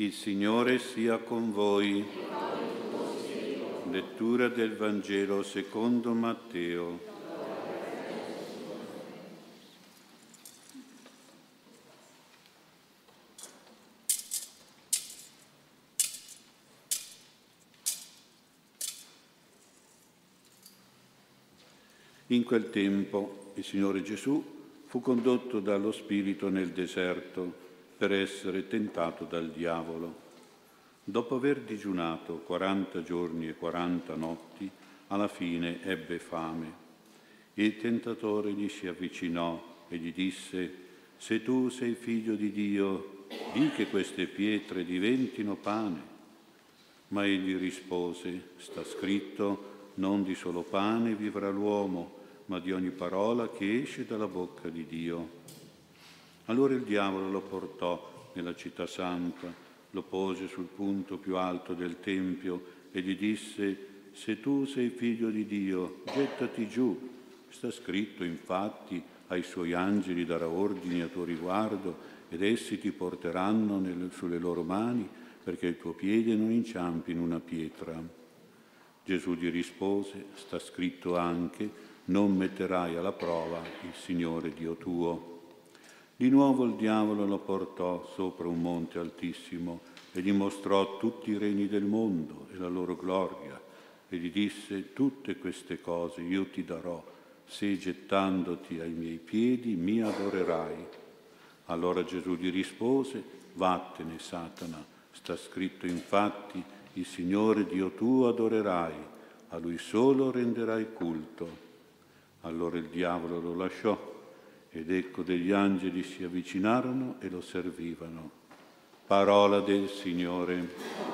Il Signore sia con voi. Lettura del Vangelo secondo Matteo. In quel tempo il Signore Gesù fu condotto dallo Spirito nel deserto per essere tentato dal diavolo. Dopo aver digiunato 40 giorni e 40 notti, alla fine ebbe fame. Il tentatore gli si avvicinò e gli disse, se tu sei figlio di Dio, di che queste pietre diventino pane. Ma egli rispose, sta scritto, non di solo pane vivrà l'uomo, ma di ogni parola che esce dalla bocca di Dio. Allora il diavolo lo portò nella città santa, lo pose sul punto più alto del Tempio e gli disse, se tu sei figlio di Dio, gettati giù. Sta scritto infatti, ai suoi angeli darà ordini a tuo riguardo ed essi ti porteranno nelle, sulle loro mani perché il tuo piede non inciampi in una pietra. Gesù gli rispose, sta scritto anche, non metterai alla prova il Signore Dio tuo. Di nuovo il diavolo lo portò sopra un monte altissimo e gli mostrò tutti i regni del mondo e la loro gloria e gli disse tutte queste cose io ti darò se gettandoti ai miei piedi mi adorerai. Allora Gesù gli rispose, vattene Satana, sta scritto infatti, il Signore Dio tuo adorerai, a Lui solo renderai culto. Allora il diavolo lo lasciò ed ecco degli angeli si avvicinarono e lo servivano. Parola del Signore.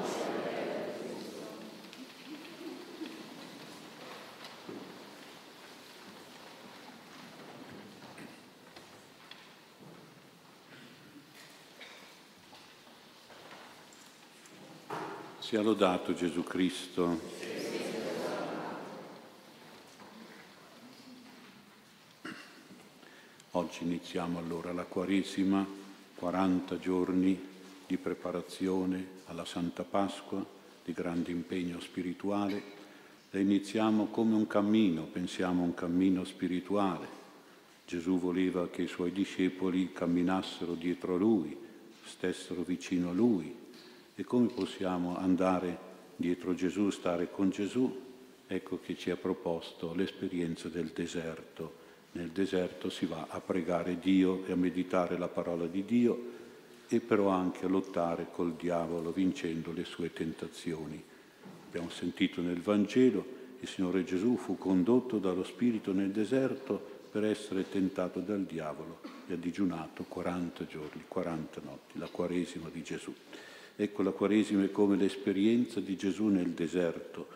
Sia lodato Gesù Cristo. Oggi iniziamo allora la Quaresima, 40 giorni di preparazione alla Santa Pasqua, di grande impegno spirituale. La iniziamo come un cammino, pensiamo a un cammino spirituale. Gesù voleva che i suoi discepoli camminassero dietro a Lui, stessero vicino a Lui. E come possiamo andare dietro Gesù, stare con Gesù? Ecco che ci ha proposto l'esperienza del deserto nel deserto si va a pregare Dio e a meditare la parola di Dio e però anche a lottare col diavolo vincendo le sue tentazioni. Abbiamo sentito nel Vangelo il Signore Gesù fu condotto dallo Spirito nel deserto per essere tentato dal diavolo e ha digiunato 40 giorni, 40 notti, la Quaresima di Gesù. Ecco, la Quaresima è come l'esperienza di Gesù nel deserto,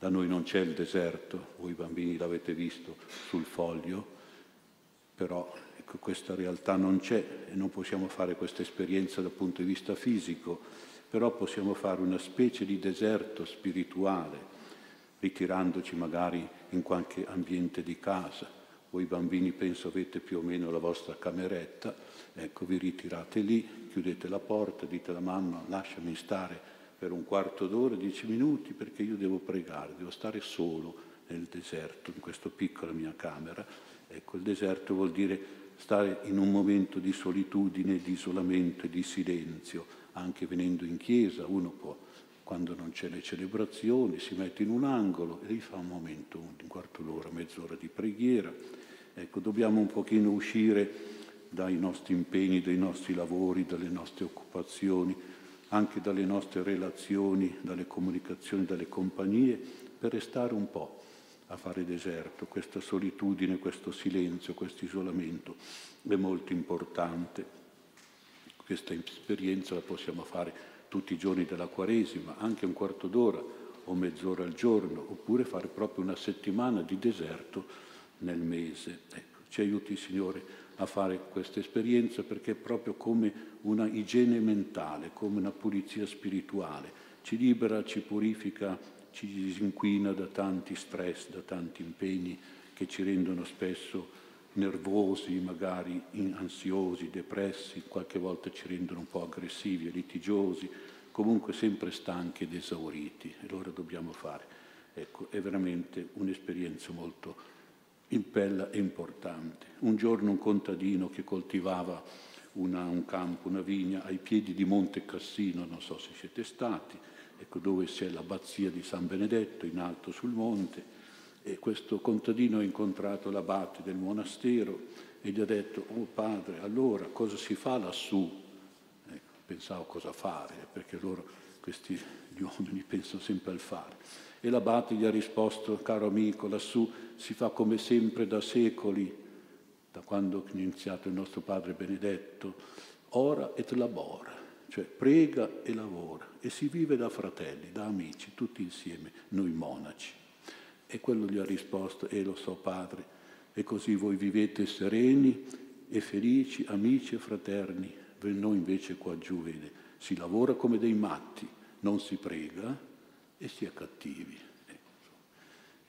da noi non c'è il deserto, voi bambini l'avete visto sul foglio, però ecco, questa realtà non c'è e non possiamo fare questa esperienza dal punto di vista fisico, però possiamo fare una specie di deserto spirituale, ritirandoci magari in qualche ambiente di casa. Voi bambini penso avete più o meno la vostra cameretta, ecco vi ritirate lì, chiudete la porta, dite alla mamma lasciami stare per un quarto d'ora, dieci minuti, perché io devo pregare, devo stare solo nel deserto, in questa piccola mia camera. Ecco, il deserto vuol dire stare in un momento di solitudine, di isolamento e di silenzio, anche venendo in chiesa, uno può, quando non c'è le celebrazioni, si mette in un angolo e lì fa un momento, un quarto d'ora, mezz'ora di preghiera. Ecco, dobbiamo un pochino uscire dai nostri impegni, dai nostri lavori, dalle nostre occupazioni, anche dalle nostre relazioni, dalle comunicazioni, dalle compagnie, per restare un po' a fare deserto. Questa solitudine, questo silenzio, questo isolamento è molto importante. Questa esperienza la possiamo fare tutti i giorni della Quaresima, anche un quarto d'ora o mezz'ora al giorno, oppure fare proprio una settimana di deserto nel mese. Ecco, ci aiuti Signore a fare questa esperienza perché è proprio come una igiene mentale, come una pulizia spirituale. Ci libera, ci purifica, ci disinquina da tanti stress, da tanti impegni che ci rendono spesso nervosi, magari ansiosi, depressi, qualche volta ci rendono un po' aggressivi litigiosi, comunque sempre stanchi ed esauriti. E allora dobbiamo fare. Ecco, è veramente un'esperienza molto bella e importante. Un giorno un contadino che coltivava una, un campo, una vigna ai piedi di Monte Cassino, non so se siete stati, ecco dove c'è l'abbazia di San Benedetto in alto sul monte, e questo contadino ha incontrato l'abate del monastero e gli ha detto, oh padre, allora cosa si fa lassù? Pensavo cosa fare, perché loro, questi gli uomini, pensano sempre al fare. E l'abate gli ha risposto, caro amico, lassù si fa come sempre da secoli, da quando è iniziato il nostro padre Benedetto, ora et labora, cioè prega e lavora, e si vive da fratelli, da amici, tutti insieme, noi monaci. E quello gli ha risposto, e lo so padre, e così voi vivete sereni e felici, amici e fraterni. Noi invece qua giù, vede, si lavora come dei matti, non si prega e si è cattivi.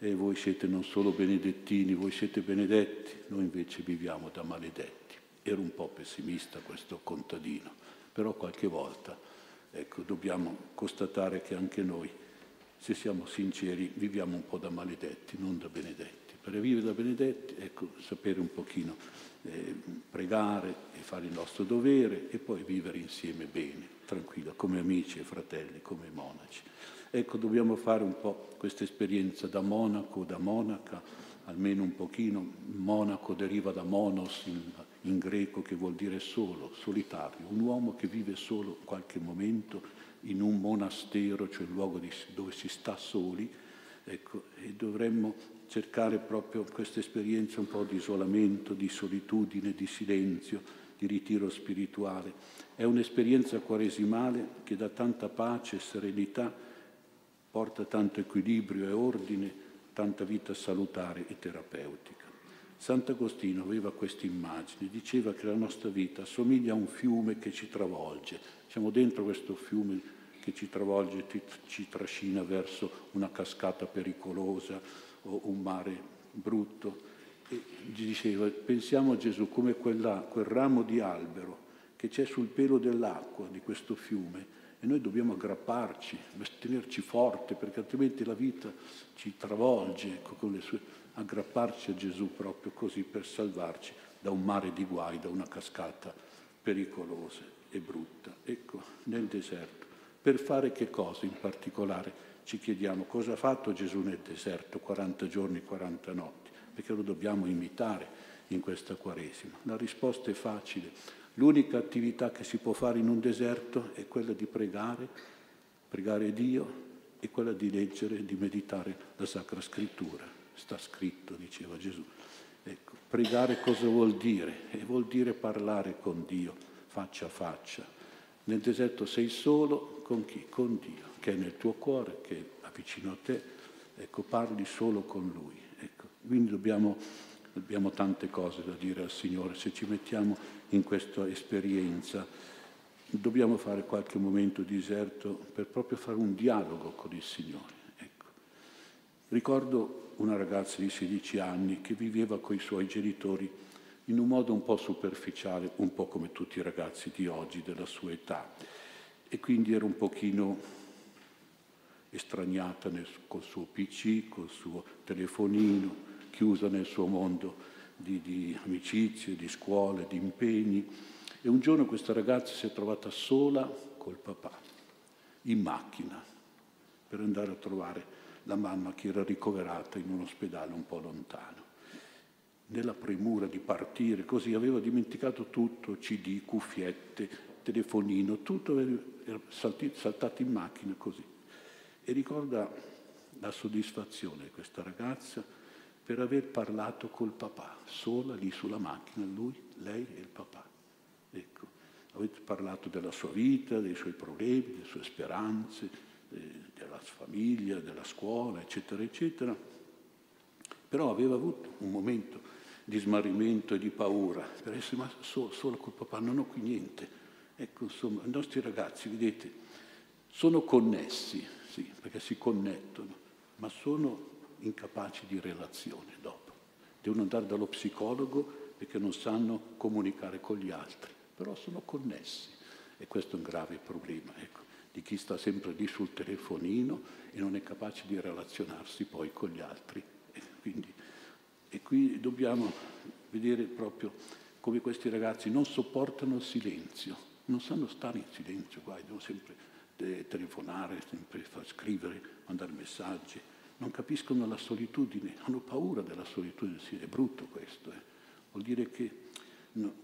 E voi siete non solo benedettini, voi siete benedetti, noi invece viviamo da maledetti. Era un po' pessimista questo contadino, però qualche volta ecco, dobbiamo constatare che anche noi se siamo sinceri, viviamo un po' da maledetti, non da benedetti. Per vivere da benedetti, ecco, sapere un pochino eh, pregare e fare il nostro dovere e poi vivere insieme bene, tranquillo, come amici e fratelli, come monaci. Ecco, dobbiamo fare un po' questa esperienza da monaco, da monaca, almeno un pochino. Monaco deriva da monos in, in greco che vuol dire solo, solitario, un uomo che vive solo qualche momento in un monastero, cioè il luogo dove si sta soli, ecco, e dovremmo cercare proprio questa esperienza un po' di isolamento, di solitudine, di silenzio, di ritiro spirituale. È un'esperienza quaresimale che dà tanta pace e serenità, porta tanto equilibrio e ordine, tanta vita salutare e terapeutica. Sant'Agostino aveva questa immagine, diceva che la nostra vita assomiglia a un fiume che ci travolge, siamo dentro questo fiume che ci travolge, ci trascina verso una cascata pericolosa o un mare brutto. E diceva, pensiamo a Gesù come quella, quel ramo di albero che c'è sul pelo dell'acqua di questo fiume e noi dobbiamo aggrapparci, tenerci forte perché altrimenti la vita ci travolge, ecco, con le sue, aggrapparci a Gesù proprio così per salvarci da un mare di guai, da una cascata pericolosa e brutta. Ecco, nel deserto. Per fare che cosa in particolare? Ci chiediamo cosa ha fatto Gesù nel deserto 40 giorni, 40 notti, perché lo dobbiamo imitare in questa Quaresima. La risposta è facile. L'unica attività che si può fare in un deserto è quella di pregare, pregare Dio e quella di leggere, di meditare la Sacra Scrittura. Sta scritto, diceva Gesù. Ecco, pregare cosa vuol dire? E vuol dire parlare con Dio faccia a faccia. Nel deserto sei solo con chi? Con Dio, che è nel tuo cuore, che è vicino a te. Ecco, parli solo con Lui. Ecco, quindi dobbiamo, abbiamo tante cose da dire al Signore. Se ci mettiamo in questa esperienza, dobbiamo fare qualche momento di deserto per proprio fare un dialogo con il Signore. Ecco. Ricordo una ragazza di 16 anni che viveva con i suoi genitori in un modo un po' superficiale, un po' come tutti i ragazzi di oggi della sua età. E quindi era un pochino estraniata nel, col suo PC, col suo telefonino, chiusa nel suo mondo di, di amicizie, di scuole, di impegni. E un giorno questa ragazza si è trovata sola col papà, in macchina, per andare a trovare la mamma che era ricoverata in un ospedale un po' lontano nella premura di partire, così aveva dimenticato tutto, CD, cuffiette, telefonino, tutto era saltato in macchina così. E ricorda la soddisfazione di questa ragazza per aver parlato col papà, sola lì sulla macchina, lui, lei e il papà. Ecco, avete parlato della sua vita, dei suoi problemi, delle sue speranze, della sua famiglia, della scuola, eccetera, eccetera. Però aveva avuto un momento di smarrimento e di paura, per essere ma solo, solo col papà, non ho qui niente. Ecco, insomma, i nostri ragazzi, vedete, sono connessi, sì, perché si connettono, ma sono incapaci di relazione dopo. devono andare dallo psicologo perché non sanno comunicare con gli altri, però sono connessi e questo è un grave problema ecco, di chi sta sempre lì sul telefonino e non è capace di relazionarsi poi con gli altri. E, quindi, e qui dobbiamo vedere proprio come questi ragazzi non sopportano il silenzio, non sanno stare in silenzio, guai, devono sempre telefonare, sempre scrivere, mandare messaggi, non capiscono la solitudine, hanno paura della solitudine, sì, è brutto questo, eh. vuol dire che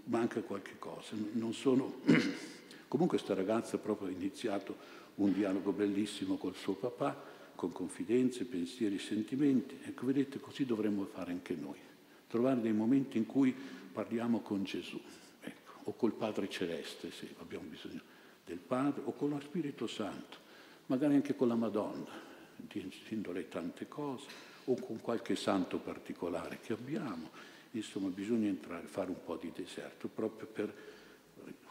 manca qualche cosa, non sono... Comunque questa ragazza proprio ha iniziato un dialogo bellissimo col suo papà, con confidenze, pensieri, sentimenti. Ecco, vedete, così dovremmo fare anche noi. Trovare dei momenti in cui parliamo con Gesù, ecco, o col Padre Celeste, se abbiamo bisogno del Padre, o con lo Spirito Santo, magari anche con la Madonna, dicendo lei tante cose, o con qualche santo particolare che abbiamo. Insomma, bisogna entrare, fare un po' di deserto, proprio per,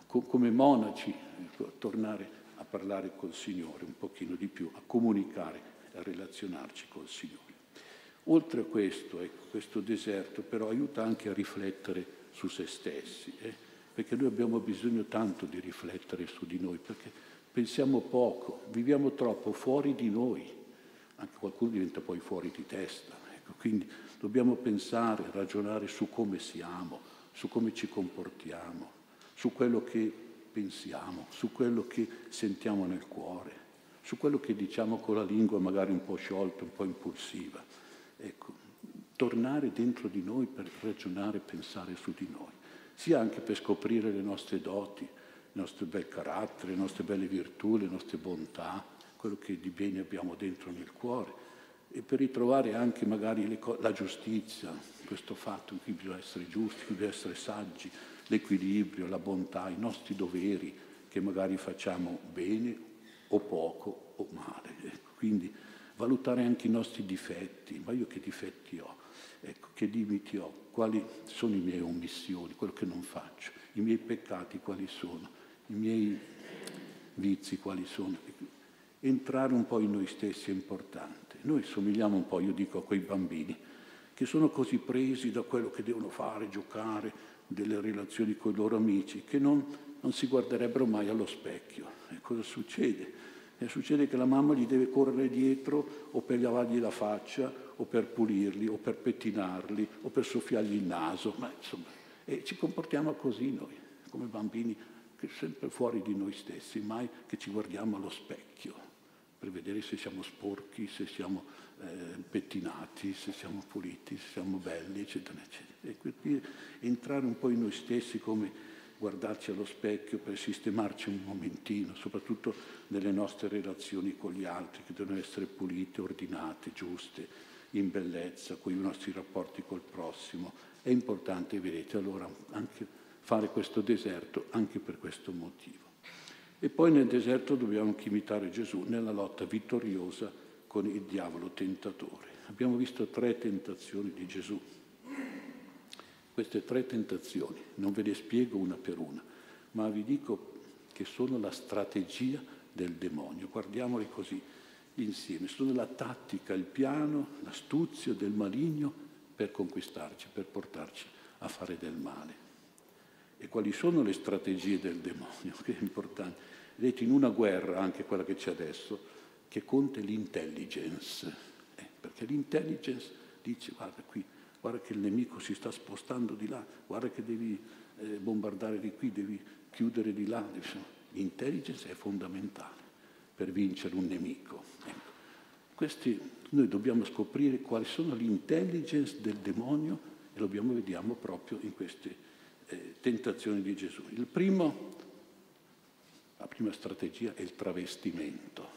come monaci, ecco, tornare a parlare col Signore un pochino di più, a comunicare, a relazionarci col Signore. Oltre a questo, ecco, questo deserto però aiuta anche a riflettere su se stessi, eh? perché noi abbiamo bisogno tanto di riflettere su di noi, perché pensiamo poco, viviamo troppo fuori di noi, anche qualcuno diventa poi fuori di testa, ecco, quindi dobbiamo pensare, ragionare su come siamo, su come ci comportiamo, su quello che pensiamo, su quello che sentiamo nel cuore, su quello che diciamo con la lingua magari un po' sciolta, un po' impulsiva. Ecco, tornare dentro di noi per ragionare, pensare su di noi, sia anche per scoprire le nostre doti, il nostro bel carattere, le nostre belle virtù, le nostre bontà, quello che di bene abbiamo dentro nel cuore e per ritrovare anche magari la giustizia, questo fatto in cui bisogna essere giusti, in cui bisogna essere saggi, l'equilibrio, la bontà, i nostri doveri che magari facciamo bene o poco o male. Ecco, quindi valutare anche i nostri difetti, ma io che difetti ho? Ecco, che limiti ho? Quali sono le mie omissioni, quello che non faccio? I miei peccati quali sono? I miei vizi quali sono? Entrare un po' in noi stessi è importante. Noi somigliamo un po', io dico, a quei bambini che sono così presi da quello che devono fare, giocare, delle relazioni con i loro amici, che non, non si guarderebbero mai allo specchio. E cosa succede? E succede che la mamma gli deve correre dietro o per lavargli la faccia o per pulirli o per pettinarli o per soffiargli il naso, ma insomma, e ci comportiamo così noi, come bambini, che sempre fuori di noi stessi, mai che ci guardiamo allo specchio per vedere se siamo sporchi, se siamo eh, pettinati, se siamo puliti, se siamo belli, eccetera, eccetera. E quindi entrare un po' in noi stessi come guardarci allo specchio per sistemarci un momentino, soprattutto nelle nostre relazioni con gli altri, che devono essere pulite, ordinate, giuste, in bellezza, con i nostri rapporti col prossimo. È importante, vedete, allora anche fare questo deserto anche per questo motivo. E poi nel deserto dobbiamo anche imitare Gesù nella lotta vittoriosa con il diavolo tentatore. Abbiamo visto tre tentazioni di Gesù queste tre tentazioni, non ve le spiego una per una, ma vi dico che sono la strategia del demonio. Guardiamole così insieme. Sono la tattica, il piano, l'astuzia del maligno per conquistarci, per portarci a fare del male. E quali sono le strategie del demonio? Che è importante. Vedete, in una guerra, anche quella che c'è adesso, che conta l'intelligence, eh, perché l'intelligence dice, guarda qui, guarda che il nemico si sta spostando di là, guarda che devi eh, bombardare di qui, devi chiudere di là. L'intelligence è fondamentale per vincere un nemico. Ecco. Questi, noi dobbiamo scoprire quali sono l'intelligence del demonio e lo vediamo proprio in queste eh, tentazioni di Gesù. Il primo, la prima strategia è il travestimento.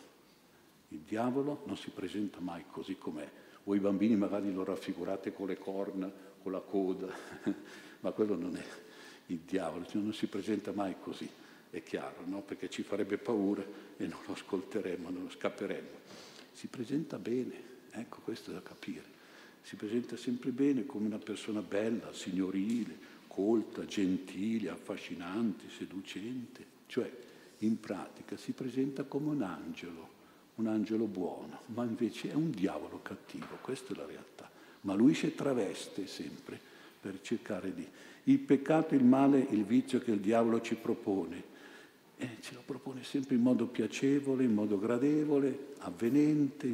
Il diavolo non si presenta mai così com'è, voi bambini magari lo raffigurate con le corna, con la coda, ma quello non è il diavolo, cioè non si presenta mai così, è chiaro, no? perché ci farebbe paura e non lo ascolteremmo, non lo scapperemmo. Si presenta bene, ecco questo è da capire, si presenta sempre bene come una persona bella, signorile, colta, gentile, affascinante, seducente, cioè in pratica si presenta come un angelo un angelo buono, ma invece è un diavolo cattivo, questa è la realtà. ma lui si traveste sempre per cercare di... Il peccato, il male, il vizio che il diavolo ci propone, eh, ce lo propone sempre in modo piacevole, in modo gradevole, avvenente,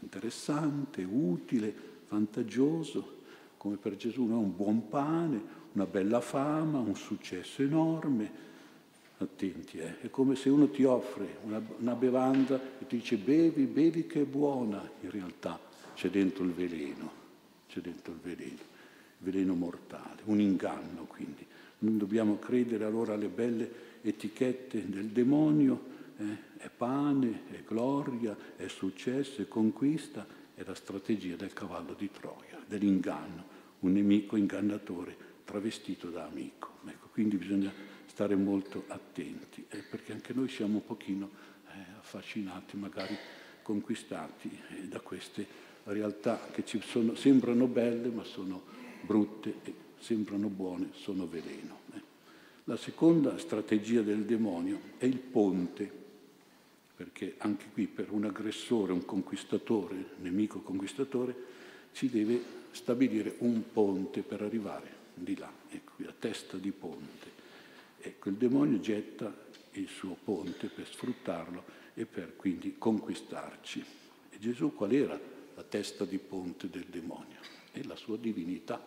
interessante, utile, vantaggioso, come per Gesù, no? un buon pane, una bella fama, un successo enorme. Attenti, eh? è come se uno ti offre una, una bevanda e ti dice bevi, bevi che è buona, in realtà c'è dentro il veleno, c'è dentro il veleno, il veleno mortale, un inganno quindi. Non dobbiamo credere allora alle belle etichette del demonio, eh, è pane, è gloria, è successo, è conquista, è la strategia del cavallo di Troia, dell'inganno, un nemico ingannatore travestito da amico. Ecco, quindi bisogna stare molto attenti, eh, perché anche noi siamo un pochino eh, affascinati, magari conquistati eh, da queste realtà che ci sono, sembrano belle ma sono brutte e sembrano buone, sono veleno. Eh. La seconda strategia del demonio è il ponte, perché anche qui per un aggressore, un conquistatore, nemico conquistatore, si deve stabilire un ponte per arrivare di là, ecco, la testa di ponte. Ecco, il demonio getta il suo ponte per sfruttarlo e per quindi conquistarci. E Gesù qual era la testa di ponte del demonio? È la sua divinità.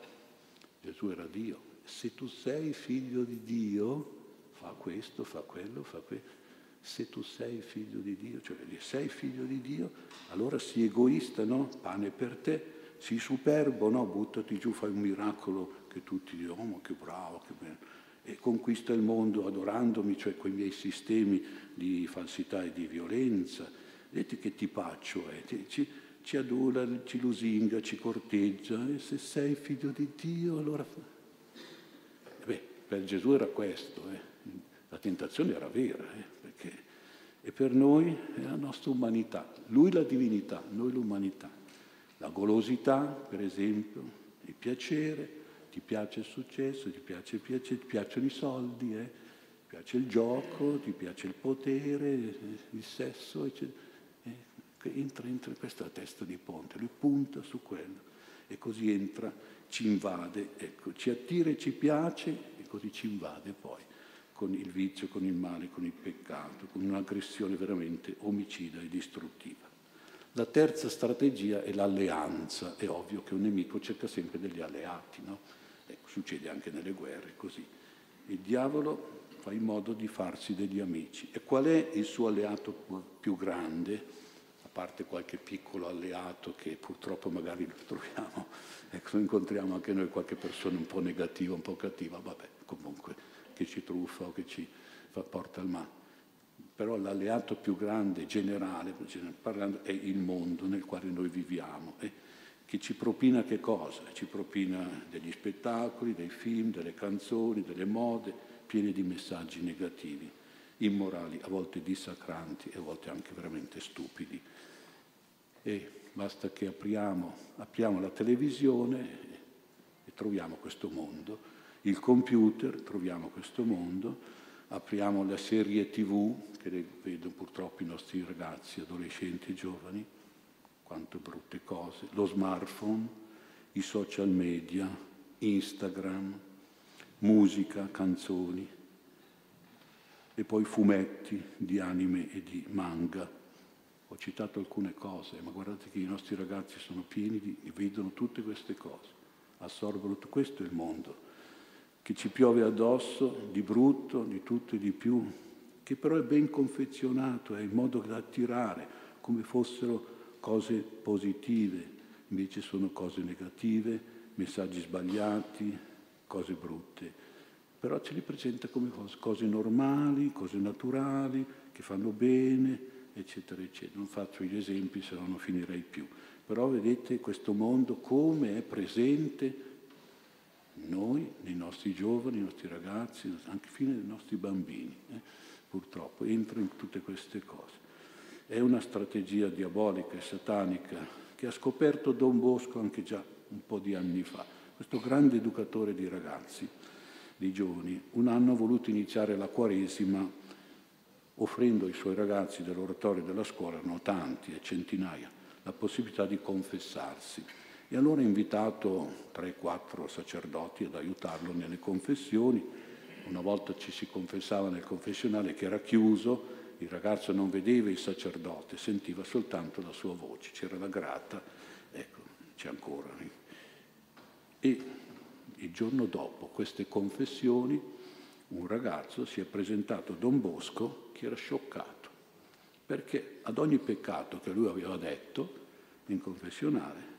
Gesù era Dio, se tu sei figlio di Dio, fa questo, fa quello, fa quello. Se tu sei figlio di Dio, cioè sei figlio di Dio, allora sii egoista, no? Pane per te, sii superbo, no? Buttati giù, fai un miracolo che tutti dicono, oh ma che bravo, che bello. E conquista il mondo adorandomi, cioè con i miei sistemi di falsità e di violenza. Vedete che tipaccio è, ci, ci adula, ci lusinga, ci corteggia. E se sei figlio di Dio, allora per Gesù era questo, eh. la tentazione era vera, eh, perché... e per noi è la nostra umanità, lui la divinità, noi l'umanità. La golosità, per esempio, il piacere, ti piace il successo, ti piace il piacere, ti piacciono i soldi, eh? ti piace il gioco, ti piace il potere, il sesso, eccetera. Eh, entra, entra in questa testa di ponte, lui punta su quello e così entra, ci invade, ecco, ci attira e ci piace così ci invade poi con il vizio, con il male, con il peccato, con un'aggressione veramente omicida e distruttiva. La terza strategia è l'alleanza. È ovvio che un nemico cerca sempre degli alleati, no? Ecco, succede anche nelle guerre così. Il diavolo fa in modo di farsi degli amici. E qual è il suo alleato più grande? A parte qualche piccolo alleato che purtroppo magari lo troviamo, ecco, incontriamo anche noi qualche persona un po' negativa, un po' cattiva, vabbè, comunque che ci truffa o che ci fa, porta al male. Però l'alleato più grande, generale, parlando, è il mondo nel quale noi viviamo, eh, che ci propina che cosa? Ci propina degli spettacoli, dei film, delle canzoni, delle mode, piene di messaggi negativi, immorali, a volte dissacranti e a volte anche veramente stupidi. E basta che apriamo, apriamo la televisione e troviamo questo mondo il computer, troviamo questo mondo, apriamo la serie tv, che vedono purtroppo i nostri ragazzi, adolescenti, giovani, quante brutte cose, lo smartphone, i social media, Instagram, musica, canzoni e poi fumetti di anime e di manga. Ho citato alcune cose, ma guardate che i nostri ragazzi sono pieni di, vedono tutte queste cose, assorbono tutto questo è il mondo che ci piove addosso di brutto, di tutto e di più, che però è ben confezionato, è in modo da attirare, come fossero cose positive, invece sono cose negative, messaggi sbagliati, cose brutte. Però ce li presenta come cose normali, cose naturali, che fanno bene, eccetera, eccetera. Non faccio gli esempi, se no non finirei più. Però vedete questo mondo come è presente noi, nei nostri giovani, nei nostri ragazzi, anche fino ai nostri bambini, eh, purtroppo, entra in tutte queste cose. È una strategia diabolica e satanica che ha scoperto Don Bosco anche già un po' di anni fa, questo grande educatore di ragazzi, di giovani. Un anno ha voluto iniziare la Quaresima offrendo ai suoi ragazzi dell'oratorio della scuola, erano tanti e centinaia, la possibilità di confessarsi E allora ha invitato 3-4 sacerdoti ad aiutarlo nelle confessioni. Una volta ci si confessava nel confessionale che era chiuso, il ragazzo non vedeva il sacerdote, sentiva soltanto la sua voce, c'era la grata, ecco, c'è ancora. E il giorno dopo queste confessioni un ragazzo si è presentato a Don Bosco che era scioccato, perché ad ogni peccato che lui aveva detto in confessionale,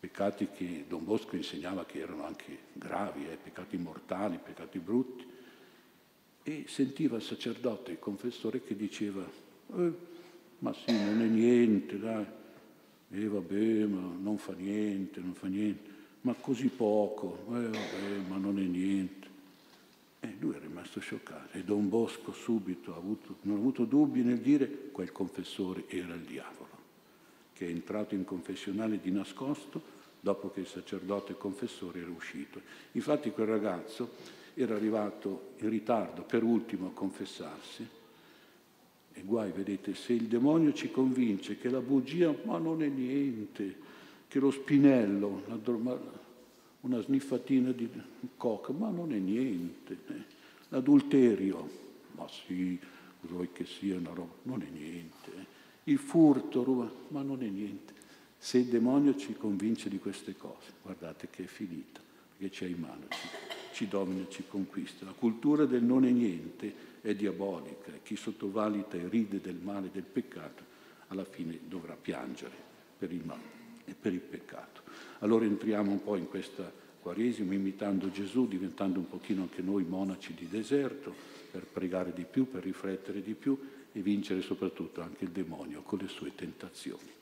peccati che Don Bosco insegnava che erano anche gravi, eh, peccati mortali, peccati brutti, e sentiva il sacerdote, il confessore che diceva, eh, ma sì, non è niente, dai, e vabbè, ma non fa niente, non fa niente, ma così poco, eh, vabbè, ma non è niente. E lui è rimasto scioccato e Don Bosco subito ha avuto, non ha avuto dubbi nel dire quel confessore era il diavolo, che è entrato in confessionale di nascosto dopo che il sacerdote confessore era uscito. Infatti quel ragazzo era arrivato in ritardo per ultimo a confessarsi. E guai, vedete, se il demonio ci convince che la bugia, ma non è niente, che lo spinello, una sniffatina di coca, ma non è niente, eh. l'adulterio, ma sì, vuoi che sia una roba, non è niente, eh. il furto, ma non è niente. Se il demonio ci convince di queste cose, guardate che è finita, perché c'è in mano, ci, domina, ci conquista. La cultura del non è niente è diabolica, chi sottovaluta e ride del male del peccato, alla fine dovrà piangere per il male e per il peccato. Allora entriamo un po' in questa Quaresima imitando Gesù, diventando un pochino anche noi monaci di deserto, per pregare di più, per riflettere di più e vincere soprattutto anche il demonio con le sue tentazioni.